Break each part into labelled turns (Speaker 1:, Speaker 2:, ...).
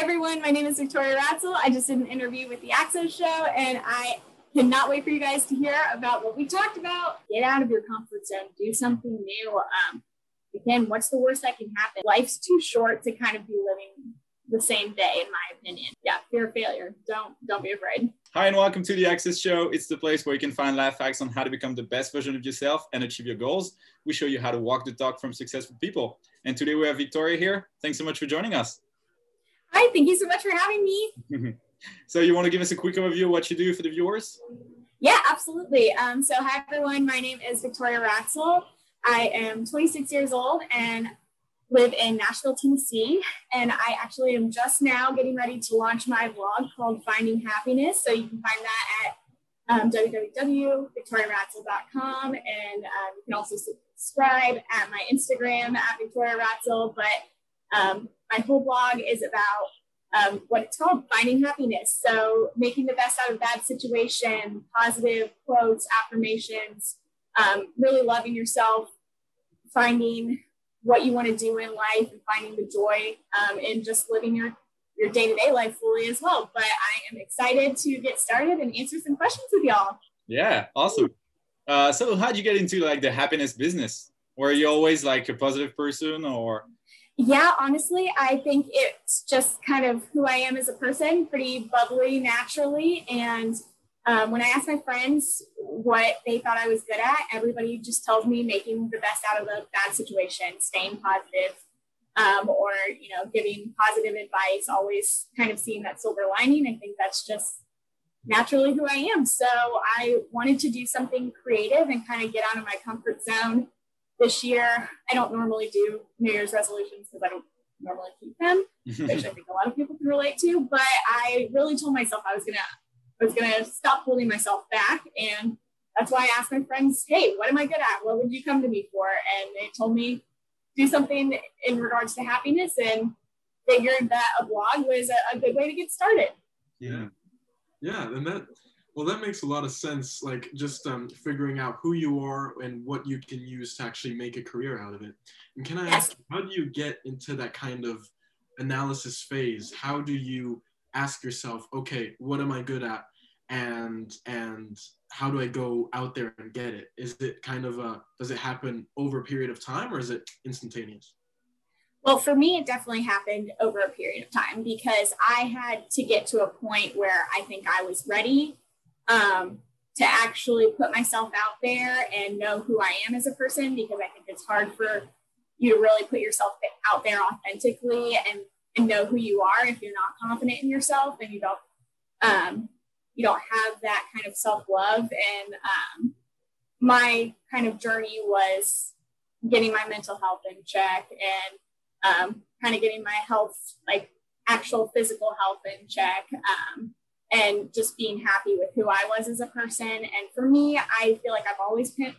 Speaker 1: everyone. My name is Victoria Ratzel. I just did an interview with the HackCess Show, and I cannot wait for you guys to hear about what we talked about. Get out of your comfort zone, do something new. Um, again, what's the worst that can happen? Life's too short to kind of be living the same day, in my opinion. Yeah, fear of failure. Don't don't be afraid.
Speaker 2: Hi and welcome to the HackCess Show. It's the place where you can find life hacks on how to become the best version of yourself and achieve your goals. We show you how to walk the talk from successful people. And today we have Victoria here. Thanks so much for joining us.
Speaker 1: Hi, thank you so much for having me.
Speaker 2: so you want to give us a quick overview of what you do for the viewers?
Speaker 1: Yeah, absolutely. Um, so hi everyone, my name is Victoria Ratzel. I am 26 years old and live in Nashville, Tennessee. And I actually am just now getting ready to launch my blog called Finding Happiness. So you can find that at um, www.victoriaratzel.com. And um, you can also subscribe at my Instagram at Victoria Ratzel. But um, my whole blog is about um, what it's called finding happiness. So, making the best out of bad situation, positive quotes, affirmations, um, really loving yourself, finding what you want to do in life, and finding the joy um, in just living your your day to day life fully as well. But I am excited to get started and answer some questions with y'all.
Speaker 2: Yeah, awesome. Uh, so, how'd you get into like the happiness business? Were you always like a positive person, or
Speaker 1: yeah, honestly, I think it's just kind of who I am as a person, pretty bubbly naturally. And um, when I ask my friends what they thought I was good at, everybody just tells me making the best out of a bad situation, staying positive, um, or you know, giving positive advice, always kind of seeing that silver lining. I think that's just naturally who I am. So I wanted to do something creative and kind of get out of my comfort zone this year, I don't normally do New Year's resolutions because I don't normally keep them, which I think a lot of people can relate to. But I really told myself I was gonna I was gonna stop holding myself back, and that's why I asked my friends, "Hey, what am I good at? What would you come to me for?" And they told me do something in regards to happiness, and figured that a blog was a, a good way to get started.
Speaker 3: Yeah, yeah, and that well, that makes a lot of sense. Like just um, figuring out who you are and what you can use to actually make a career out of it. And can I ask, how do you get into that kind of analysis phase? How do you ask yourself, okay, what am I good at, and and how do I go out there and get it? Is it kind of a does it happen over a period of time or is it instantaneous?
Speaker 1: Well, for me, it definitely happened over a period of time because I had to get to a point where I think I was ready um, to actually put myself out there and know who I am as a person because I think it's hard for you to really put yourself out there authentically and, and know who you are if you're not confident in yourself and you don't um, you don't have that kind of self-love. And um, my kind of journey was getting my mental health in check and um, kind of getting my health like actual physical health in check. Um, and just being happy with who I was as a person. And for me, I feel like I've always been,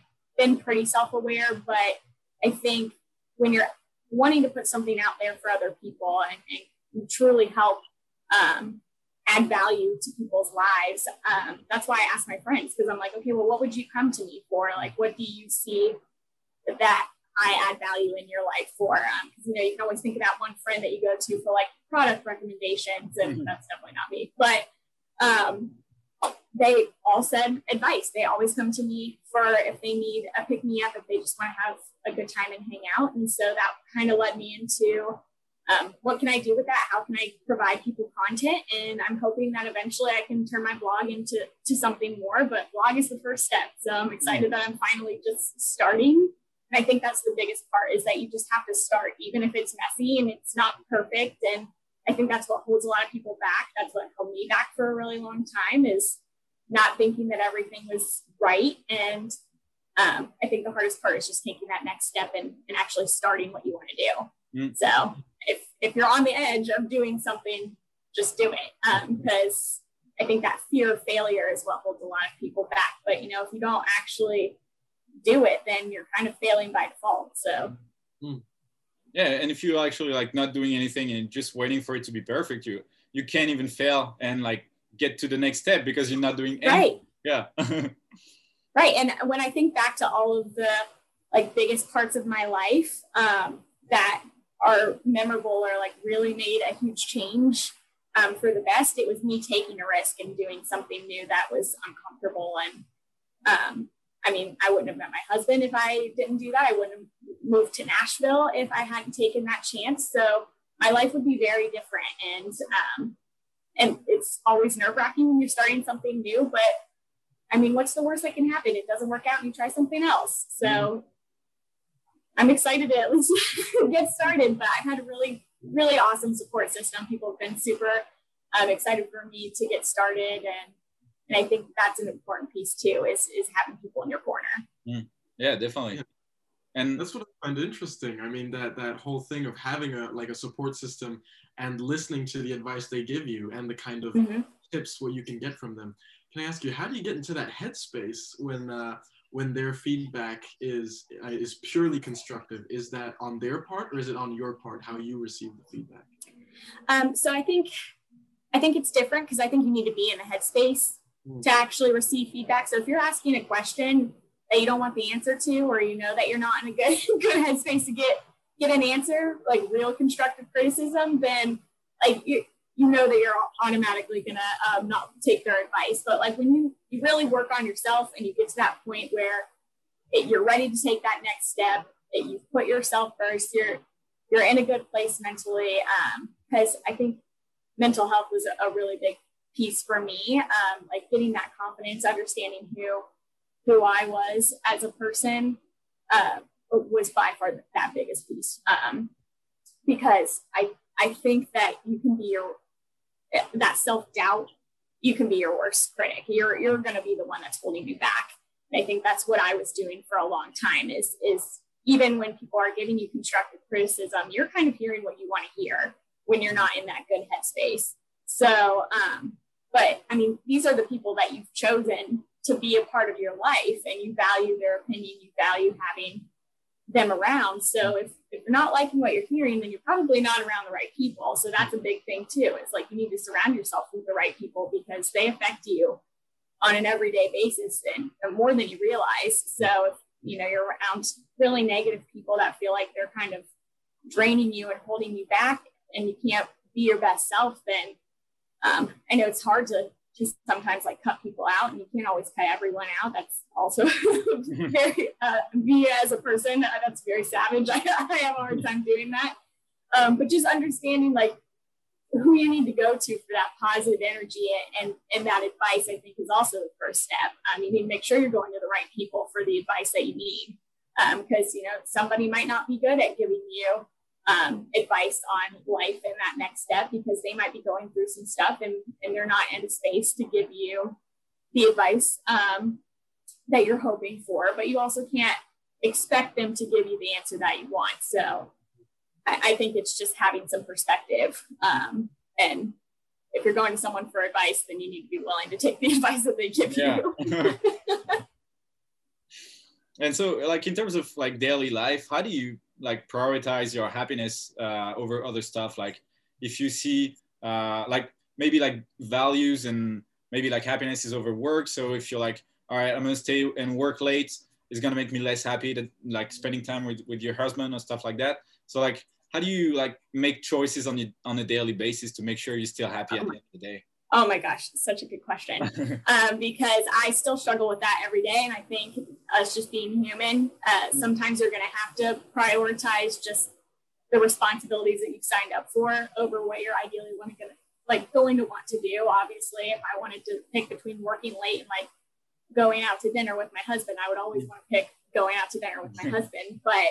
Speaker 1: pretty self aware, but I think when you're wanting to put something out there for other people and, and truly help um, add value to people's lives, um, that's why I ask my friends because I'm like, okay, well, what would you come to me for? Like, what do you see that I add value in your life for? Because um, you know, you can always think about one friend that you go to for like product recommendations, and mm-hmm. that's definitely not me. But um, they all said advice. They always come to me for if they need a pick me up, if they just want to have a good time and hang out. And so that kind of led me into um, what can I do with that? How can I provide people content? And I'm hoping that eventually I can turn my blog into to something more. But blog is the first step. So I'm excited that I'm finally just starting. And I think that's the biggest part is that you just have to start, even if it's messy and it's not perfect and I think that's what holds a lot of people back. That's what held me back for a really long time is not thinking that everything was right. And um, I think the hardest part is just taking that next step and, and actually starting what you want to do. Mm. So if, if you're on the edge of doing something, just do it. Um, because I think that fear of failure is what holds a lot of people back. But, you know, if you don't actually do it, then you're kind of failing by default. So. Mm
Speaker 2: yeah and if you're actually like not doing anything and just waiting for it to be perfect you you can't even fail and like get to the next step because you're not doing anything. right yeah
Speaker 1: right and when i think back to all of the like biggest parts of my life um, that are memorable or like really made a huge change um, for the best, it was me taking a risk and doing something new that was uncomfortable. And um, I mean, I wouldn't have met my husband if I didn't do that. I wouldn't have moved to Nashville if I hadn't taken that chance. So my life would be very different. And um, and it's always nerve wracking when you're starting something new. But I mean, what's the worst that can happen? It doesn't work out and you try something else. So mm-hmm. I'm excited to at least get started. But I had a really, really awesome support system. People have been super um, excited for me to get started. And, and I think that's an important piece too, is, is having people in your corner.
Speaker 2: Mm. Yeah, definitely.
Speaker 3: And that's what I find interesting. I mean, that that whole thing of having a like a support system and listening to the advice they give you and the kind of mm-hmm. tips what you can get from them. Can I ask you, how do you get into that headspace when uh, when their feedback is uh, is purely constructive? Is that on their part or is it on your part? How you receive the feedback?
Speaker 1: Um, so I think I think it's different because I think you need to be in the headspace mm. to actually receive feedback. So if you're asking a question that you don't want the answer to, or you know that you're not in a good good headspace to get get an answer, like real constructive criticism, then like you you know that you're automatically gonna um, not take their advice. But like when you you really work on yourself and you get to that point where it, you're ready to take that next step, that you put yourself first, you're you're in a good place mentally. Because um, I think mental health was a, really big piece for me, um, like getting that confidence, understanding who who I was as a person uh, was by far that biggest piece. Um, because I I think that you can be your that self doubt. You can be your worst critic. You're you're going to be the one that's holding you back. And I think that's what I was doing for a long time. Is is even when people are giving you constructive criticism, you're kind of hearing what you want to hear when you're not in that good headspace. So, um, but I mean, these are the people that you've chosen to be a part of your life and you value their opinion, you value having them around. So if, if you're not liking what you're hearing, then you're probably not around the right people. So that's a big thing too. It's like you need to surround yourself with the right people because they affect you on an everyday basis and, and more than you realize. So if you know you're around really negative people that feel like they're kind of draining you and holding you back and you can't be your best self, then um, I know it's hard to just sometimes like cut people out and you can't always cut everyone out. That's also very uh, me as a person uh, that's very savage. I, I, have a hard time doing that. Um, but just understanding like who you need to go to for that positive energy and, and that advice i think is also the first step. Um, you need to make sure you're going to the right people for the advice that you need because um, you know somebody might not be good at giving you um, advice on life and that next step because they might be going through some stuff and, and they're not in a space to give you the advice um, that you're hoping for, but you also can't expect them to give you the answer that you want. So I, I think it's just having some perspective. Um, and if you're going to someone for advice, then you need to be willing to take the advice that they give yeah. you.
Speaker 2: and so like in terms of like daily life, how do you like prioritize your happiness uh, over other stuff. Like if you see uh, like maybe like values and maybe like happiness is over work so if you're like all right i'm gonna stay and work late it's gonna make me less happy than like spending time with, with your husband or stuff like that. So like how do you like make choices on the on a daily basis to make sure you're still happy at the end of the day
Speaker 1: Oh my gosh, such a good question. um, because I still struggle with that every day. And I think us just being human, uh, mm. sometimes you're going to have to prioritize just the responsibilities that you've signed up for over what you're ideally want to like going to want to do. Obviously, if I wanted to pick between working late and like going out to dinner with my husband, I would always mm. want to pick going out to dinner with my husband. But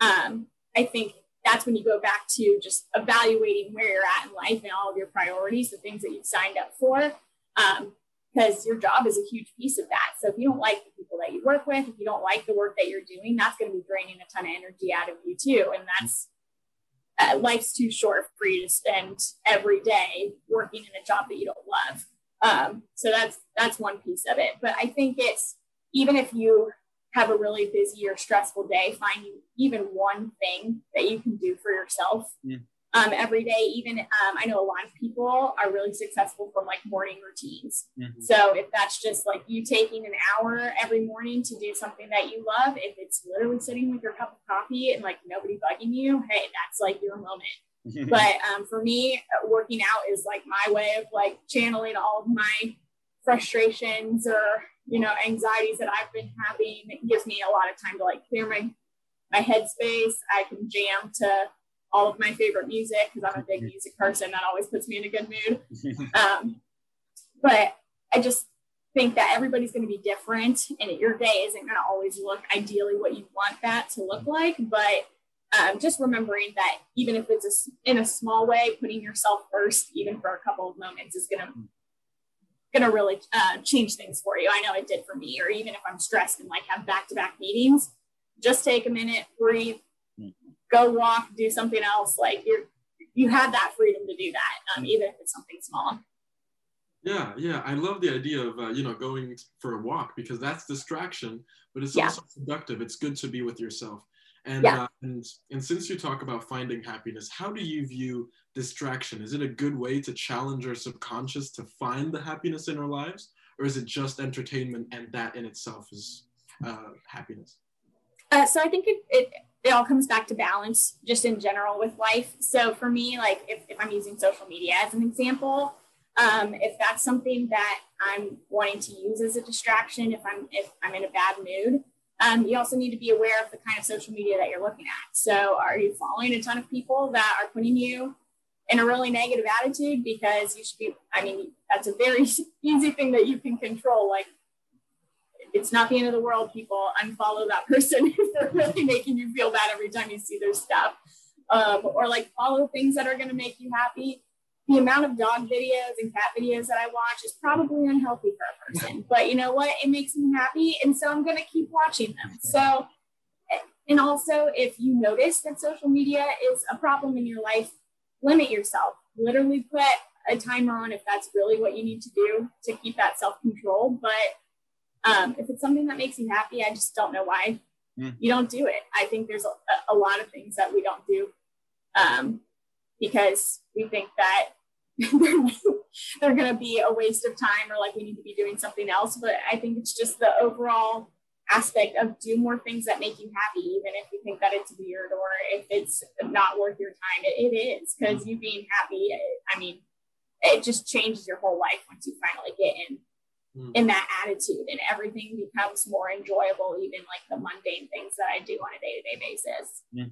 Speaker 1: um, I think that's when you go back to just evaluating where you're at in life and all of your priorities, the things that you've signed up for. because um, your job is a huge piece of that. So if you don't like the people that you work with, if you don't like the work that you're doing, that's going to be draining a ton of energy out of you too. And that's uh, life's too short for you to spend every day working in a job that you don't love. Um, so that's that's one piece of it. But I think it's even if you have a really busy or stressful day, finding even one thing that you can do for yourself. Mm. um, every day. Even um, I know a lot of people are really successful from like morning routines. Mm-hmm. So if that's just like you taking an hour every morning to do something that you love, if it's literally sitting with your cup of coffee and like nobody bugging you, hey, that's like your moment. but um, for me, working out is like my way of like channeling all of my frustrations or you know anxieties that I've been having. It gives me a lot of time to like clear my my headspace. I can jam to all of my favorite music because I'm a big music person. That always puts me in a good mood. Um, but I just think that everybody's going to be different and your day isn't going to always look ideally what you want that to look like. But um, just remembering that even if it's a, in a small way, putting yourself first, even for a couple of moments, is going to going to really uh, change things for you. I know it did for me. Or even if I'm stressed and like have back to back meetings, just take a minute, breathe, go walk, do something else. Like you're, you have that freedom to do that, um, even if it's something small.
Speaker 3: Yeah, yeah, I love the idea of uh, you know going for a walk because that's distraction, but it's yeah. also productive. It's good to be with yourself. And, yeah. uh, and and since you talk about finding happiness, how do you view distraction? Is it a good way to challenge our subconscious to find the happiness in our lives, or is it just entertainment and that in itself is uh, happiness?
Speaker 1: Uh, so I think it, it it all comes back to balance just in general with life. So for me, like if, if I'm using social media as an example, um, if that's something that I'm wanting to use as a distraction, if I'm if I'm in a bad mood, um, you also need to be aware of the kind of social media that you're looking at. So are you following a ton of people that are putting you in a really negative attitude? Because you should be, I mean, that's a very easy thing that you can control. Like it's not the end of the world, people. Unfollow that person if they're really making you feel bad every time you see their stuff. Um, or like follow things that are going to make you happy. The amount of dog videos and cat videos that I watch is probably unhealthy for a person, but you know what? It makes me happy. And so I'm going to keep watching them. So, and also, if you notice that social media is a problem in your life, limit yourself. Literally put a timer on if that's really what you need to do to keep that self control. But um, if it's something that makes you happy, I just don't know why mm. you don't do it. I think there's a, a, lot of things that we don't do um, because we think that they're going to be a waste of time or like we need to be doing something else. But I think it's just the overall aspect of do more things that make you happy, even if you think that it's weird or if it's not worth your time. it, it is because you being happy, I mean, it just changes your whole life once you finally get in mm. in that attitude and everything becomes more enjoyable even like the mundane things that i do on a day-to-day basis mm.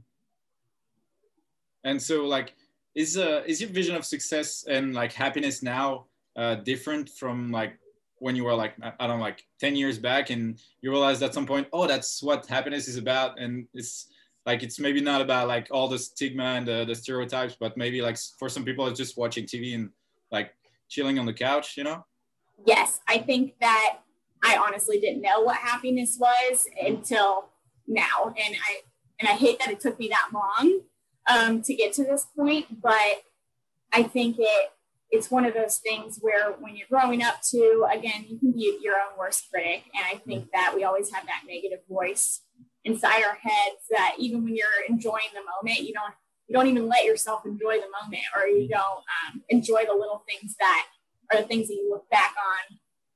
Speaker 2: and so like is uh is your vision of success and like happiness now uh different from like when you were like i don't know like 10 years back and you realized at some point oh that's what happiness is about and it's like it's maybe not about like all the stigma and the, the stereotypes but maybe like for some people it's just watching tv and like chilling on the couch you know
Speaker 1: yes, I think that I honestly didn't know what happiness was until now. And I and I hate that it took me that long um, to get to this point, but I think it it's one of those things where when you're growing up to again, you can be your own worst critic. And I think that we always have that negative voice inside our heads that even when you're enjoying the moment, you don't you don't even let yourself enjoy the moment or you don't um, enjoy the little things that are the things that you look back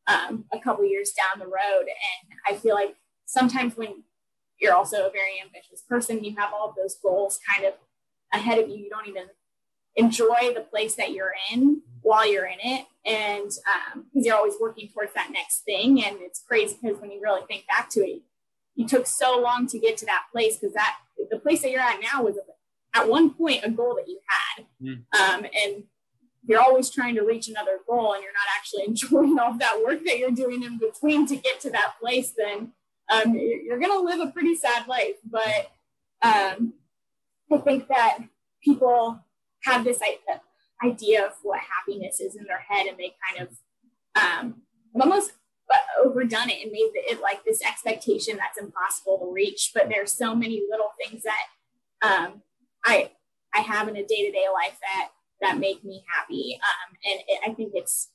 Speaker 1: on um, a couple years down the road. And I feel like sometimes when you're also a very ambitious person, you have all those goals kind of ahead of you. You don't even enjoy the place that you're in while you're in it. And because um, you're always working towards that next thing. And it's crazy because when you really think back to it, you took so long to get to that place because that the place that you're at now was at one point a goal that you had. Mm. Um, and you're always trying to reach another goal and you're not actually enjoying all that work that you're doing in between to get to that place, then um, you're going to live a pretty sad life. But um, I think that people have this idea of what happiness is in their head and they kind of um, almost overdone it and made it like this expectation that's impossible to reach. But there's so many little things that um, I I have in a day to day life that that make me happy. Um, and it, I think it's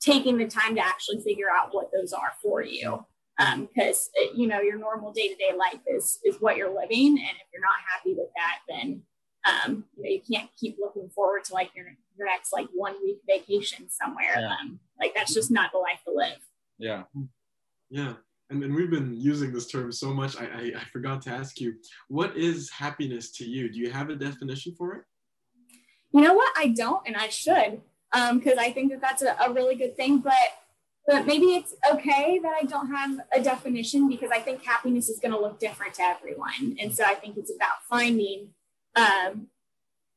Speaker 1: taking the time to actually figure out what those are for you. Because um, you know your normal day to day life is is what you're living, and if you're not happy with that, then um, you know, you can't keep looking forward to like your, your next like one week vacation somewhere. Yeah. Um, like that's just not the life to live.
Speaker 2: Yeah.
Speaker 3: Yeah. And, and we've been using this term so much. I, I, I forgot to ask you, what is happiness to you? Do you have a definition for it?
Speaker 1: You know what? I don't, and I should, because um, I think that that's a, a really good thing. But but maybe it's okay that I don't have a definition because I think happiness is going to look different to everyone. And so I think it's about finding um,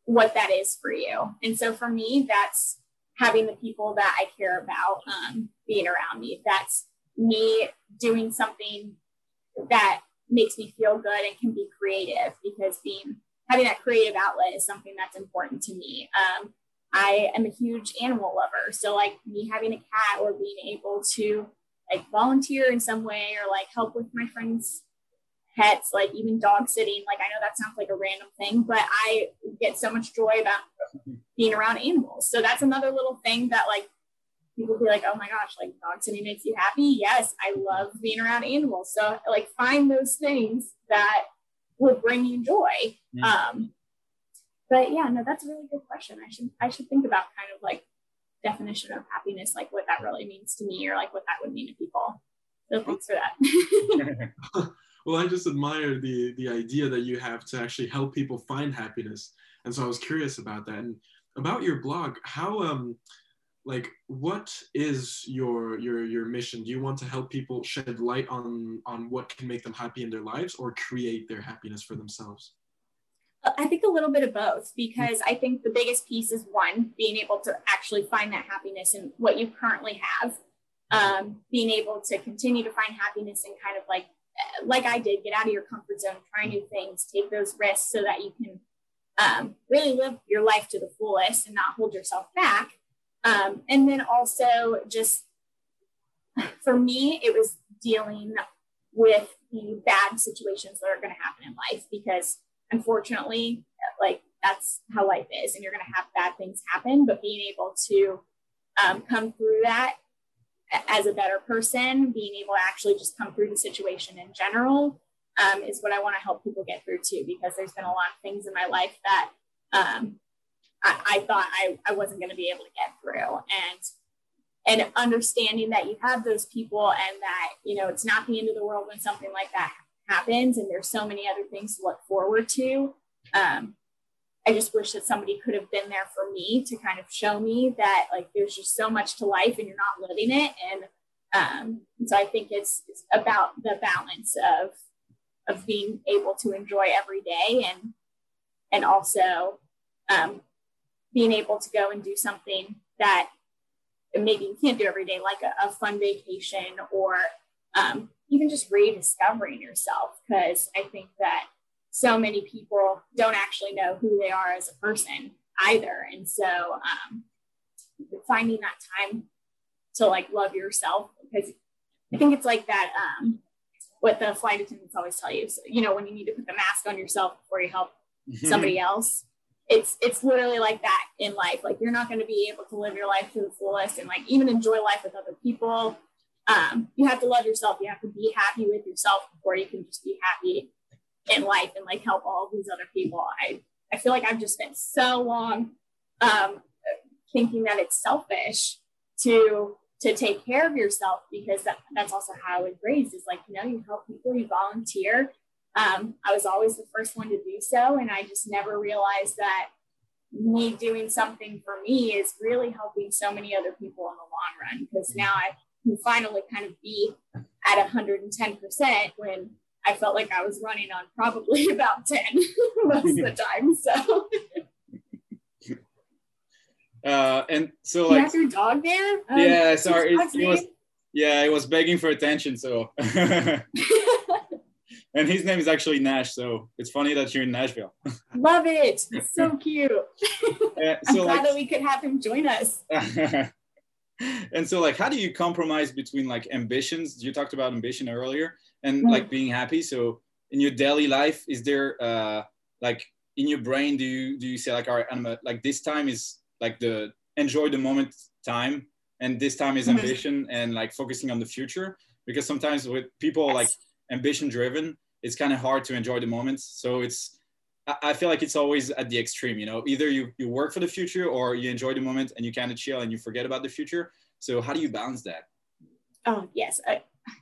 Speaker 1: what that is for you. And so for me, that's having the people that I care about um, being around me. That's me doing something that makes me feel good and can be creative because being having that creative outlet is something that's important to me. Um, I am a huge animal lover. So like me having a cat or being able to like volunteer in some way or like help with my friends' pets, like even dog sitting. Like I know that sounds like a random thing, but I get so much joy about being around animals. So that's another little thing that like people be like, oh my gosh, like dog sitting makes you happy. Yes, I love being around animals. So like find those things that will bring you joy. Mm-hmm. Um, but yeah, no, that's a really good question. I should I should think about kind of like definition of happiness, like what that really means to me, or like what that would mean to people. So thanks for that.
Speaker 3: well, I just admire the the idea that you have to actually help people find happiness, and so I was curious about that. And about your blog, how um like what is your your your mission do you want to help people shed light on on what can make them happy in their lives or create their happiness for themselves
Speaker 1: I think a little bit of both because I think the biggest piece is one, being able to actually find that happiness in what you currently have, um, being able to continue to find happiness and kind of like, like I did, get out of your comfort zone, try new things, take those risks so that you can um, really live your life to the fullest and not hold yourself back. Um, and then also just for me, it was dealing with the bad situations that are going to happen in life because unfortunately, like that's how life is, and you're going to have bad things happen. But being able to um, come through that as a better person, being able to actually just come through the situation in general, um, is what I want to help people get through too. Because there's been a lot of things in my life that um, I, I, thought I, I wasn't going to be able to get through, and and understanding that you have those people and that you know it's not the end of the world when something like that happens and there's so many other things to look forward to um, i just wish that somebody could have been there for me to kind of show me that like there's just so much to life and you're not living it. And um, so i think it's, it's about the balance of of being able to enjoy every day and and also um, being able to go and do something that maybe you can't do every day like a, a fun vacation or um, even just rediscovering yourself because I think that so many people don't actually know who they are as a person either. And so um, finding that time to like love yourself because I think it's like that um, what the flight attendants always tell you. So, you know, when you need to put the mask on yourself before you help mm-hmm. somebody else. It's it's literally like that in life. Like you're not going to be able to live your life to the fullest and like even enjoy life with other people um, you have to love yourself. You have to be happy with yourself before you can just be happy in life and like help all these other people. I, I feel like I've just spent so long um, thinking that it's selfish to to take care of yourself because that, that's also how I was raised is like, you know, you help people, you volunteer. Um, I was always the first one to do so. And I just never realized that me doing something for me is really helping so many other people in the long run because now I can finally kind of be at 110% when I felt like I was running on probably about 10 most of the time. So.
Speaker 2: Uh, and so like.
Speaker 1: You have your dog there?
Speaker 2: Um, yeah, sorry. It, it was, yeah, it was begging for attention. So. and his name is actually Nash, so it's funny that you're in Nashville.
Speaker 1: Love it. It's so cute. Uh, so I'm glad like, that we could have him join us
Speaker 2: and so like how do you compromise between like ambitions you talked about ambition earlier and mm-hmm. like being happy so in your daily life is there uh like in your brain do you do you say like all right i'm a, like this time is like the enjoy the moment time and this time is mm-hmm. ambition and like focusing on the future because sometimes with people yes. like ambition driven it's kind of hard to enjoy the moments so it's I feel like it's always at the extreme, you know, either you, you work for the future or you enjoy the moment and you kind of chill and you forget about the future. So how do you balance that?
Speaker 1: Oh, yes. I,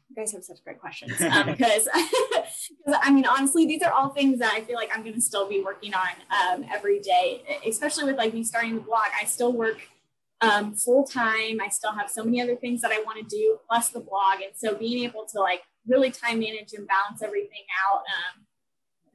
Speaker 1: you guys have such great questions um, because, because I mean, honestly, these are all things that I feel like I'm going to still be working on um, every day, especially with like me starting the blog. I still work um, full time. I still have so many other things that I want to do, plus the blog. And so being able to like really time manage and balance everything out.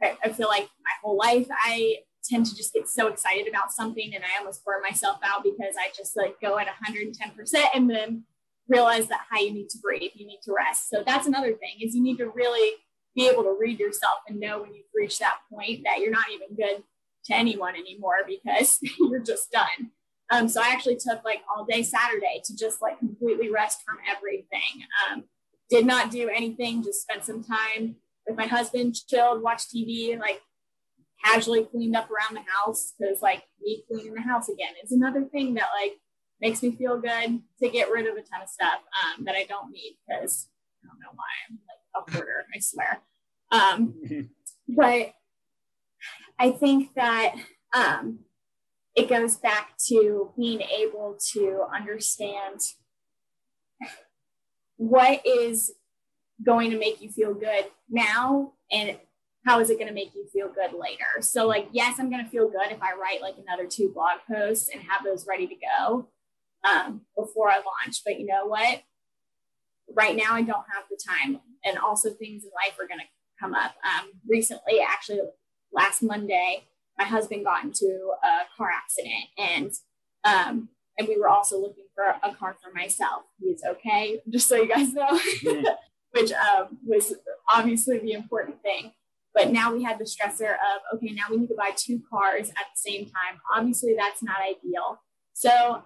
Speaker 1: I, I feel like my whole life I tend to just get so excited about something and I almost burn myself out because I just like go at 110% and then realize that how you need to breathe, you need to rest. So that's another thing is you need to really be able to read yourself and know when you've reached that point that you're not even good to anyone anymore because you're just done. Um, so I actually took like all day Saturday to just like completely rest from everything. Um, did not do anything, just spent some time with my husband, chilled, watched TV, and like casually cleaned up around the house because like me cleaning the house again is another thing that like makes me feel good to get rid of a ton of stuff um, that I don't need because I don't know why I'm like a hoarder, I swear. Um, but I think that um, it goes back to being able to understand what is going to make you feel good now and how is it going to make you feel good later? So like yes i'm going to feel good if i write like another two blog posts and have those ready to go um, before i launch. But you know what? Right now i don't have the time and also things in life are going to come up. Um, recently actually last monday my husband got into a car accident and um, and we were also looking for a car for myself. He's okay, just so you guys know. Which um, was obviously the important thing. But now we had the stressor of, okay, now we need to buy two cars at the same time. Obviously, that's not ideal. So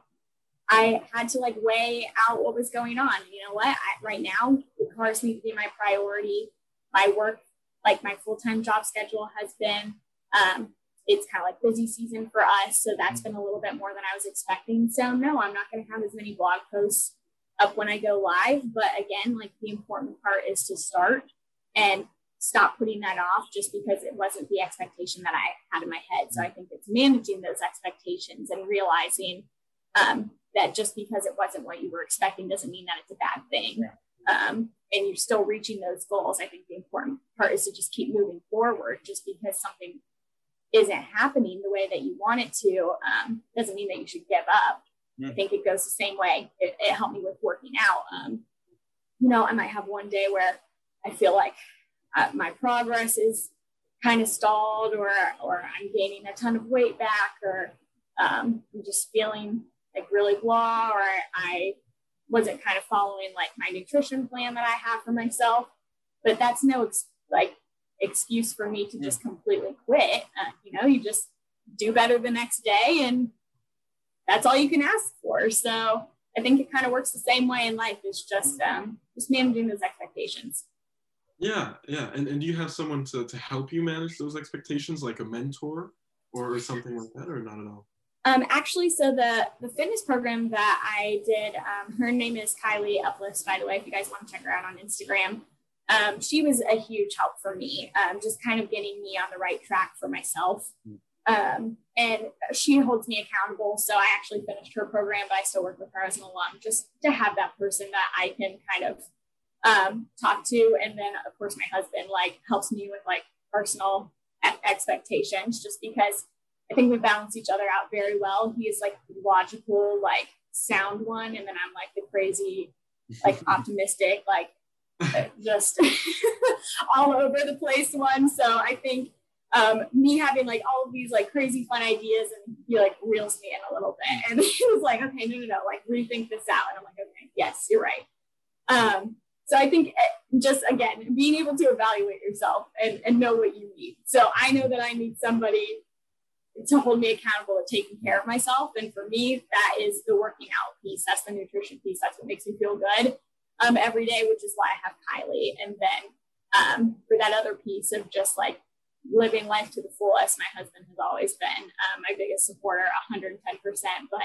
Speaker 1: I had to like weigh out what was going on. You know what? I, right now, cars need to be my priority. My work, like my full time job schedule, has been. Um, it's kind of like busy season for us, so that's been a little bit more than I was expecting. So no, I'm not going to have as many blog posts up when I go live. But again, like the important part is to start and stop putting that off just because it wasn't the expectation that I had in my head. So I think it's managing those expectations and realizing um, that just because it wasn't what you were expecting doesn't mean that it's a bad thing. Um, and you're still reaching those goals. I think the important part is to just keep moving forward. Just because something isn't happening the way that you want it to um, doesn't mean that you should give up. I think it goes the same way. It, it helped me with working out. Um, you know, I might have one day where I feel like uh, my progress is kind of stalled, or or I'm gaining a ton of weight back, or um, I'm just feeling like really blah, or I wasn't kind of following like my nutrition plan that I have for myself. But that's no ex- like excuse for me to just completely quit. Uh, you know, you just do better the next day and that's all you can ask for. So I think it kind of works the same way in life. It's just um, just managing those expectations.
Speaker 3: Yeah, yeah. And, and do you have someone to, to help you manage those expectations, like a mentor or something like that, or not at all?
Speaker 1: Um, actually, so the the fitness program that I did, um, her name is Kylie Uplifts, by the way, if you guys want to check her out on Instagram. Um, she was a huge help for me, um, just kind of getting me on the right track for myself. Um, and she holds me accountable. So I actually finished her program, but I still work with her as an alum just to have that person that I can kind of um, talk to. And then, of course, my husband like helps me with like personal expectations just because I think we balance each other out very well. He is like logical, like sound one, and then I'm like the crazy, like optimistic, like just all over the place one. So I think um, me having like all of these like crazy fun ideas and he like reels me in a little bit. And he was like, okay, no, no, no, like rethink this out. And I'm like, okay, yes, you're right. Um, so I think eh, just again, being able to evaluate yourself and, and know what you need. So I know that I need somebody to hold me accountable to taking care of myself. And for me, that is the working out piece. That's the nutrition piece. That's what makes me feel good um, every day, which is why I have Kylie. And then um, for that other piece of just like living life to the fullest. My husband has always been um, my biggest supporter, 110%, but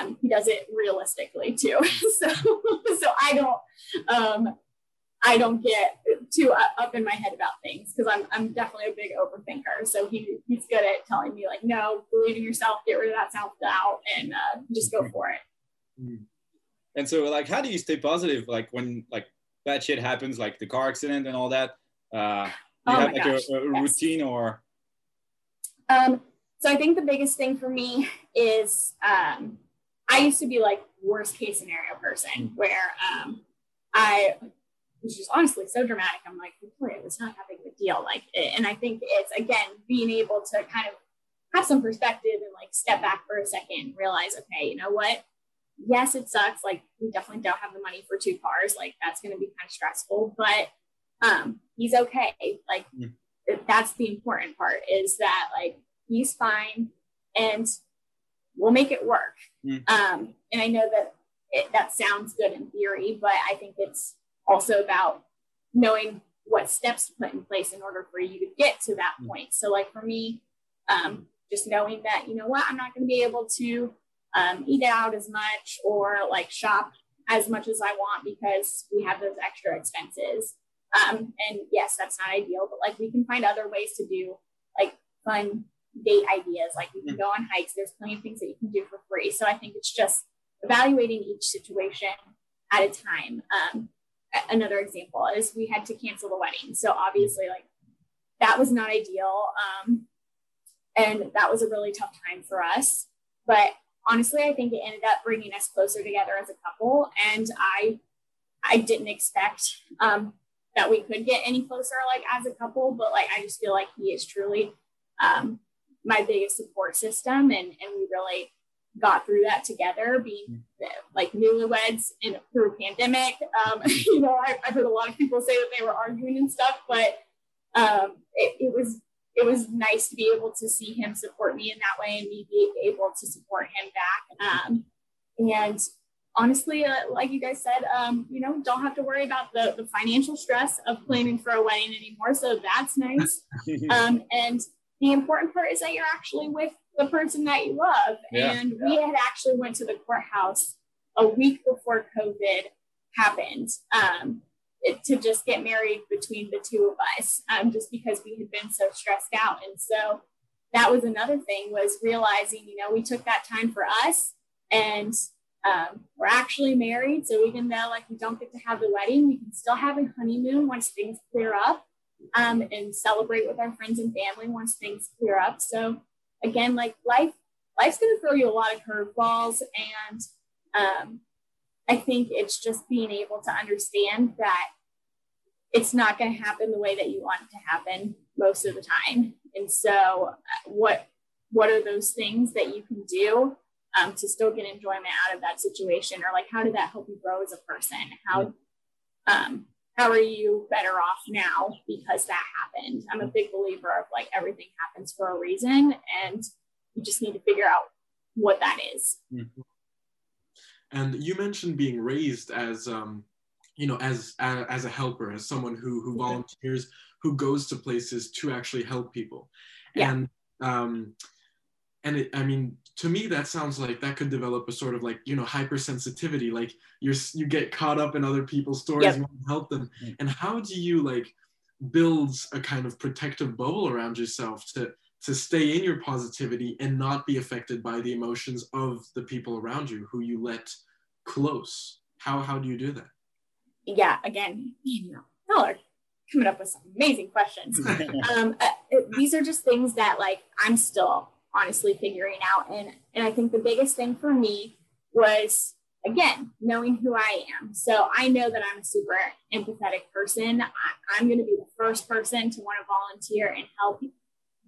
Speaker 1: um, he does it realistically too. so, so I don't, um, I don't get too up in my head about things because I'm, I'm definitely a big overthinker. So he, he's good at telling me like, no, believe in yourself, get rid of that self doubt and uh, just go for it.
Speaker 2: Mm. And so like, how do you stay positive? Like when like bad shit happens, like the car accident and all that, uh, do you oh have like a, a yes. routine or?
Speaker 1: Um, so I think the biggest thing for me is um, I used to be like worst case scenario person mm. where um, I was just honestly so dramatic. I'm like, Victoria, it's not that big of a deal. Like, and I think it's again being able to kind of have some perspective and like step back for a second, realize, okay, you know what? Yes, it sucks. Like, we definitely don't have the money for two cars. Like, that's going to be kind of stressful, but um, he's okay. Like, mm. that's the important part is that like he's fine and we'll make it work. Mm. Um, and I know that it, that sounds good in theory, but I think it's also about knowing what steps to put in place in order for you to get to that mm. point. So, like for me, um, just knowing that, you know what, I'm not going to be able to um, eat out as much or like shop as much as I want because we have those extra expenses. Um, and yes, that's not ideal, but like we can find other ways to do like fun date ideas. Like we can mm. go on hikes. There's plenty of things that you can do for free. So I think it's just evaluating each situation at a time. Um, another example is we had to cancel the wedding. So obviously, like that was not ideal. Um, and that was a really tough time for us. But honestly, I think it ended up bringing us closer together as a couple. And I, I didn't expect um, that we could get any closer, like as a couple. But like I just feel like he is truly um, my biggest support system, and and we really got through that together, being like newlyweds in through pandemic. Um, you know, I, have heard a lot of people say that they were arguing and stuff, but um, it, it, was it was nice to be able to see him support me in that way and me be able to support him back. Um, and honestly, uh, like you guys said, um, you know, don't have to worry about the, the financial stress of planning for a wedding anymore. So that's nice. Um, and the important part is that you're actually with the person that you love. Yeah, and yeah. we had actually went to the courthouse a week before COVID happened um, it, to just get married between the two of us, um, just because we had been so stressed out. And so that was another thing was realizing, you know, we took that time for us and um, we're actually married. So even though like we don't get to have the wedding, we can still have a honeymoon once things clear up um, and celebrate with our friends and family once things clear up. So again, like life, life's to throw you a lot of curveballs, and um, I think it's just being able to understand that it's not going to happen the way that you want it to happen most of the time. And so, what what are those things that you can do um, to still get enjoyment out of that situation, or like how did that help you grow as a person? How um, how are you better off now because that happened? I'm a big believer of like everything happens for a reason and you just need to figure out what that is. Mm-hmm.
Speaker 3: And you mentioned being raised as um, you know, as, as as a helper, as someone who who volunteers, who goes to places to actually help people. Yeah. And um and it, I mean, to me that sounds like that could develop a sort of like you know hypersensitivity like you're you get caught up in other people's stories yep. you want to help them. Mm-hmm. and how do you like build a kind of protective bubble around yourself to to stay in your positivity and not be affected by the emotions of the people around you who you let close? How how do you do that?
Speaker 1: Yeah again you know y'all are coming up with some amazing questions. Um, uh, these are just things that like i'm still honestly figuring out. And, and I think the biggest thing for me was, again, knowing who I am. So I know that I'm a super empathetic person. I, am going to be the first person to want to volunteer and help.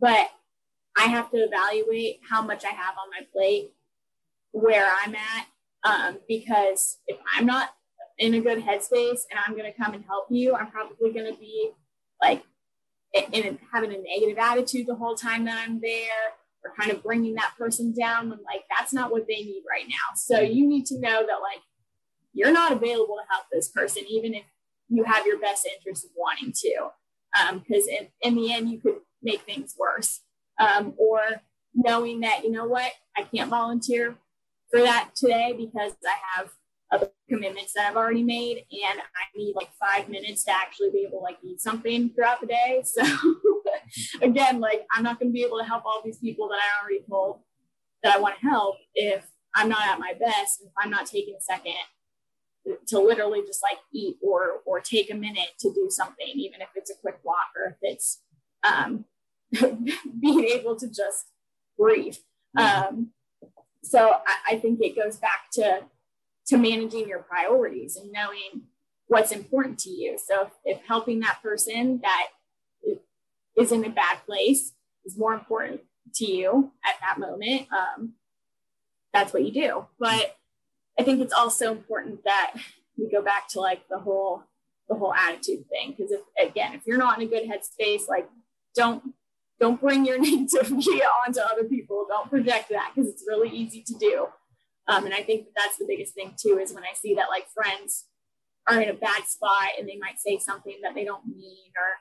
Speaker 1: But I have to evaluate how much I have on my plate, where I'm at. Um, because if I'm not in a good headspace and I'm going to come and help you, I'm probably going to be like in, having a negative attitude the whole time that I'm there or kind of bringing that person down when like that's not what they need right now. So you need to know that like you're not available to help this person, even if you have your best interest of wanting to. Because um, in, in the end, you could make things worse. Um, or knowing that, you know what, I can't volunteer for that today because I have other commitments that I've already made, and I need like five minutes to actually be able to like eat something throughout the day. So again, like I'm not going to be able to help all these people that I already told that I want to help if I'm not at my best, if I'm not taking a second to literally just like eat or or take a minute to do something, even if it's a quick walk or if it's um, being able to just breathe. Um, so I, I think it goes back to to managing your priorities and knowing what's important to you. So if, if helping that person that is in a bad place is more important to you at that moment, um, that's what you do. But I think it's also important that we go back to like the whole the whole attitude thing. Because if again if you're not in a good headspace like don't don't bring your negativity onto other people. Don't project that because it's really easy to do. Um, and i think that that's the biggest thing too is when i see that like friends are in a bad spot and they might say something that they don't mean or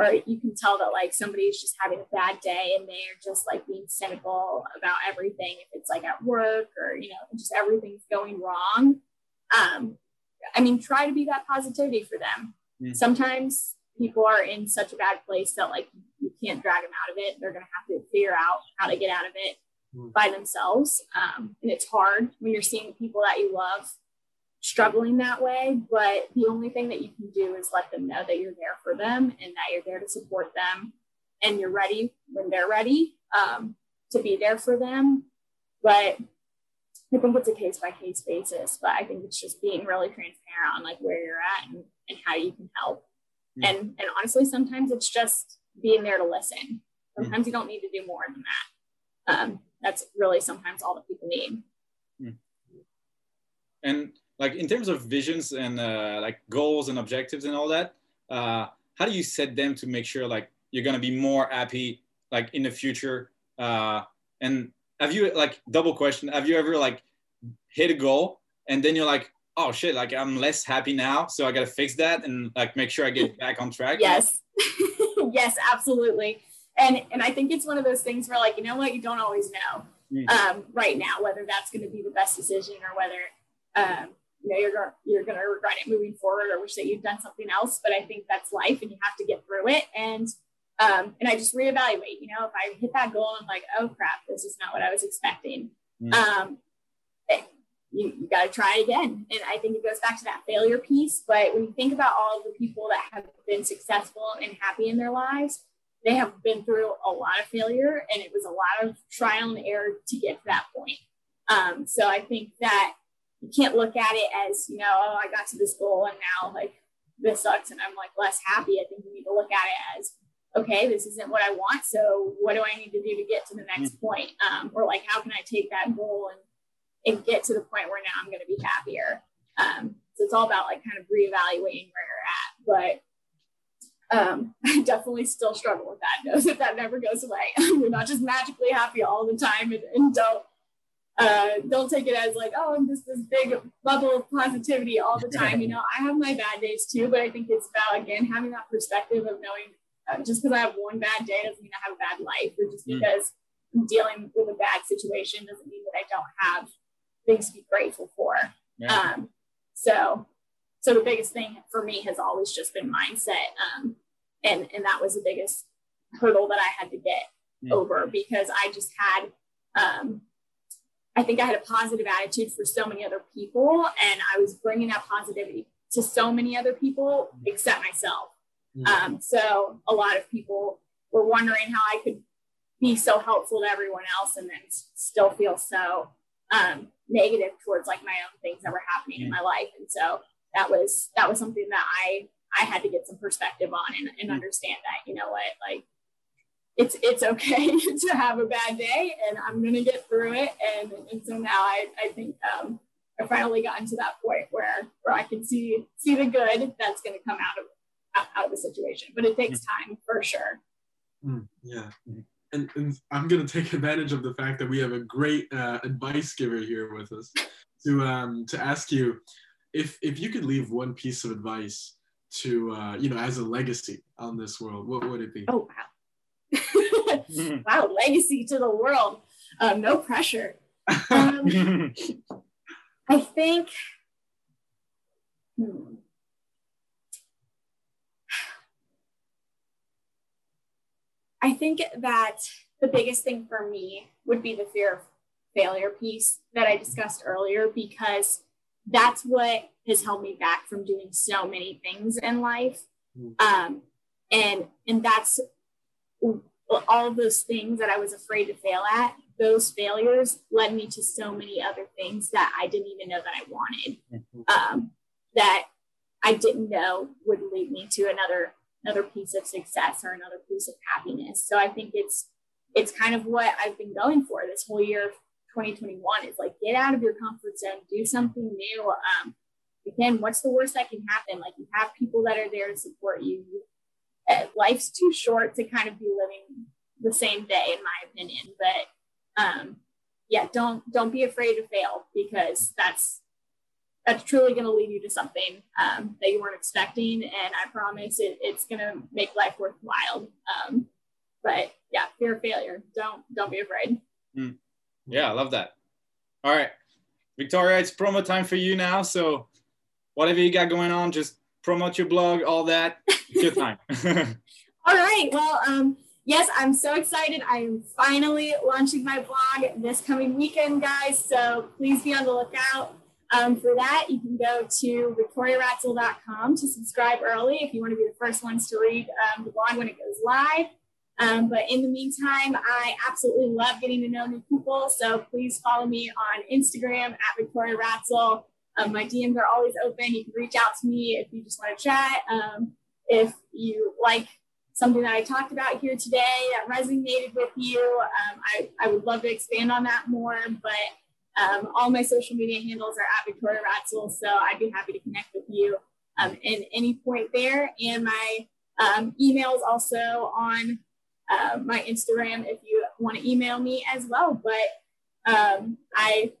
Speaker 1: or you can tell that like somebody's just having a bad day and they're just like being cynical about everything if it's like at work or you know just everything's going wrong um, i mean try to be that positivity for them mm. sometimes people are in such a bad place that like you can't drag them out of it they're going to have to figure out how to get out of it mm. by themselves um, and it's hard when you're seeing people that you love struggling that way. But the only thing that you can do is let them know that you're there for them and that you're there to support them and you're ready when they're ready um, to be there for them. But I think it's a case by case basis, but I think it's just being really transparent on like where you're at and, and how you can help. Mm. And and honestly, sometimes it's just being there to listen. Sometimes mm. you don't need to do more than that. Um, that's really sometimes all that people need. Mm.
Speaker 2: And like in terms of visions and uh, like goals and objectives and all that uh, how do you set them to make sure like you're gonna be more happy like in the future? Uh, and have you like double question have you ever like hit a goal and then you're like oh shit like i'm less happy now so i gotta fix that and like make sure i get back on track
Speaker 1: yes. Yes absolutely. And and i think it's one of those things where like you know what? You don't always know mm. um, right now whether that's going to be the best decision or whether um, you know you're going you're going to regret it moving forward or wish that you'd done something else but i think that's life and you have to get through it. And um, and i just reevaluate you know if i hit that goal and like oh crap this is not what i was expecting. Mm. um, you, you got to try again. And i think it goes back to that failure piece but when you think about all the people that have been successful and happy in their lives they have been through a lot of failure and it was a lot of trial and error to get to that point. Um, so i think that you can't look at it as, you know, oh, I got to this goal and now like this sucks and I'm like less happy. I think you need to look at it as, okay, this isn't what I want. So what do I need to do to get to the next mm-hmm. point? Um, or like, how can I take that goal and, and get to the point where now I'm going to be happier? Um, so it's all about like kind of reevaluating where you're at. But um, I definitely still struggle with that. Knows that that never goes away. We're not just magically happy all the time and, and don't uh, don't take it as like, oh, I'm just this big bubble of positivity all the time. You know, I have my bad days too, but I think it's about, again, having that perspective of knowing uh, just because I have one bad day doesn't mean I have a bad life, or just mm. because I'm dealing with a bad situation doesn't mean that I don't have things to be grateful for. Yeah. Um, so, so the biggest thing for me has always just been mindset. Um, and, and that was the biggest hurdle that I had to get mm. over because I just had, um, I think I had a positive attitude for so many other people, and I was bringing that positivity to so many other people except myself. Mm-hmm. Um, so a lot of people were wondering how I could be so helpful to everyone else and then still feel so um, negative towards like my own things that were happening mm-hmm. in my life. And so that was that was something that I I had to get some perspective on and, and mm-hmm. understand that you know what like it's it's okay to have a bad day and I'm gonna get through it. And, and so now I, I think um, I finally gotten to that point where where I can see see the good that's gonna come out of out of the situation. But it takes time for sure.
Speaker 3: Mm, yeah. And, and, I'm going to take advantage of the fact that we have a great uh, advice giver here with us to um, to ask you if if you could leave one piece of advice to uh, you know as a legacy on this world, what would it be?
Speaker 1: Oh wow. wow, legacy to the world. Um, no pressure. Um, I think Hmm. I think that the biggest thing for me would be the fear of failure piece that I discussed earlier, because that's what has held me back from doing so many things in life. Mm. Um, and and that's all those things that I was afraid to fail at. Those failures led me to so many other things that I didn't even know that I wanted. Mm-hmm. Um, that I didn't know would lead me to another another piece of success or another piece of happiness. So I think it's it's kind of what I've been going for this whole year of 2021 is like get out of your comfort zone, do something new. Um, again, what's the worst that can happen? Like you have people that are there to support you. Uh, life's too short to kind of be living the same day, in my opinion. But um, yeah, don't don't be afraid to fail because that's that's truly going to lead you to something um, that you weren't expecting. And I promise it, it's going to make life worthwhile. Um, but yeah, fear of failure. Don't don't be afraid.
Speaker 2: Mm. Yeah, I love that. All right, Victoria, it's promo time for you now. So whatever you got going on, just promote your blog, all that. It's your time.
Speaker 1: all right. Well, um, yes, I'm so excited. I am finally launching my blog this coming weekend, guys. So please be on the lookout. Um, for that, you can go to victoriaratzel.com to subscribe early if you want to be the first ones to read um, the blog when it goes live. Um, but in the meantime, I absolutely love getting to know new people. So please follow me on Instagram at Victoria Ratzel. Um, my DMs are always open. You can reach out to me if you just want to chat. Um, if you like something that I talked about here today that resonated with you, um, I, I would love to expand on that more. But um, all my social media handles are at Victoria Ratzel, so I'd be happy to connect with you um, in any point there. And my um, email is also on uh, my Instagram if you want to email me as well. But um, I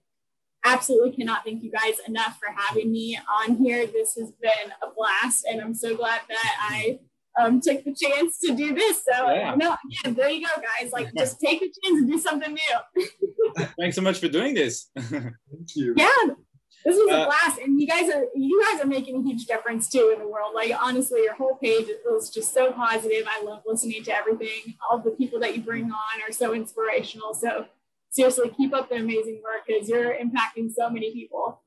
Speaker 1: absolutely cannot thank you guys enough for having me on here. This has been a blast, and I'm so glad that I um, took the chance to do this. So yeah. no, yeah, there you go, guys. Like just take a chance and do something new.
Speaker 2: Thanks so much for doing this.
Speaker 3: Thank you.
Speaker 1: Yeah. This was uh, a blast, and you guys are you guys are making a huge difference too in the world. Like honestly, your whole page was just so positive. I love listening to everything. All the people that you bring on are so inspirational. So seriously, keep up the amazing work because you're impacting so many people.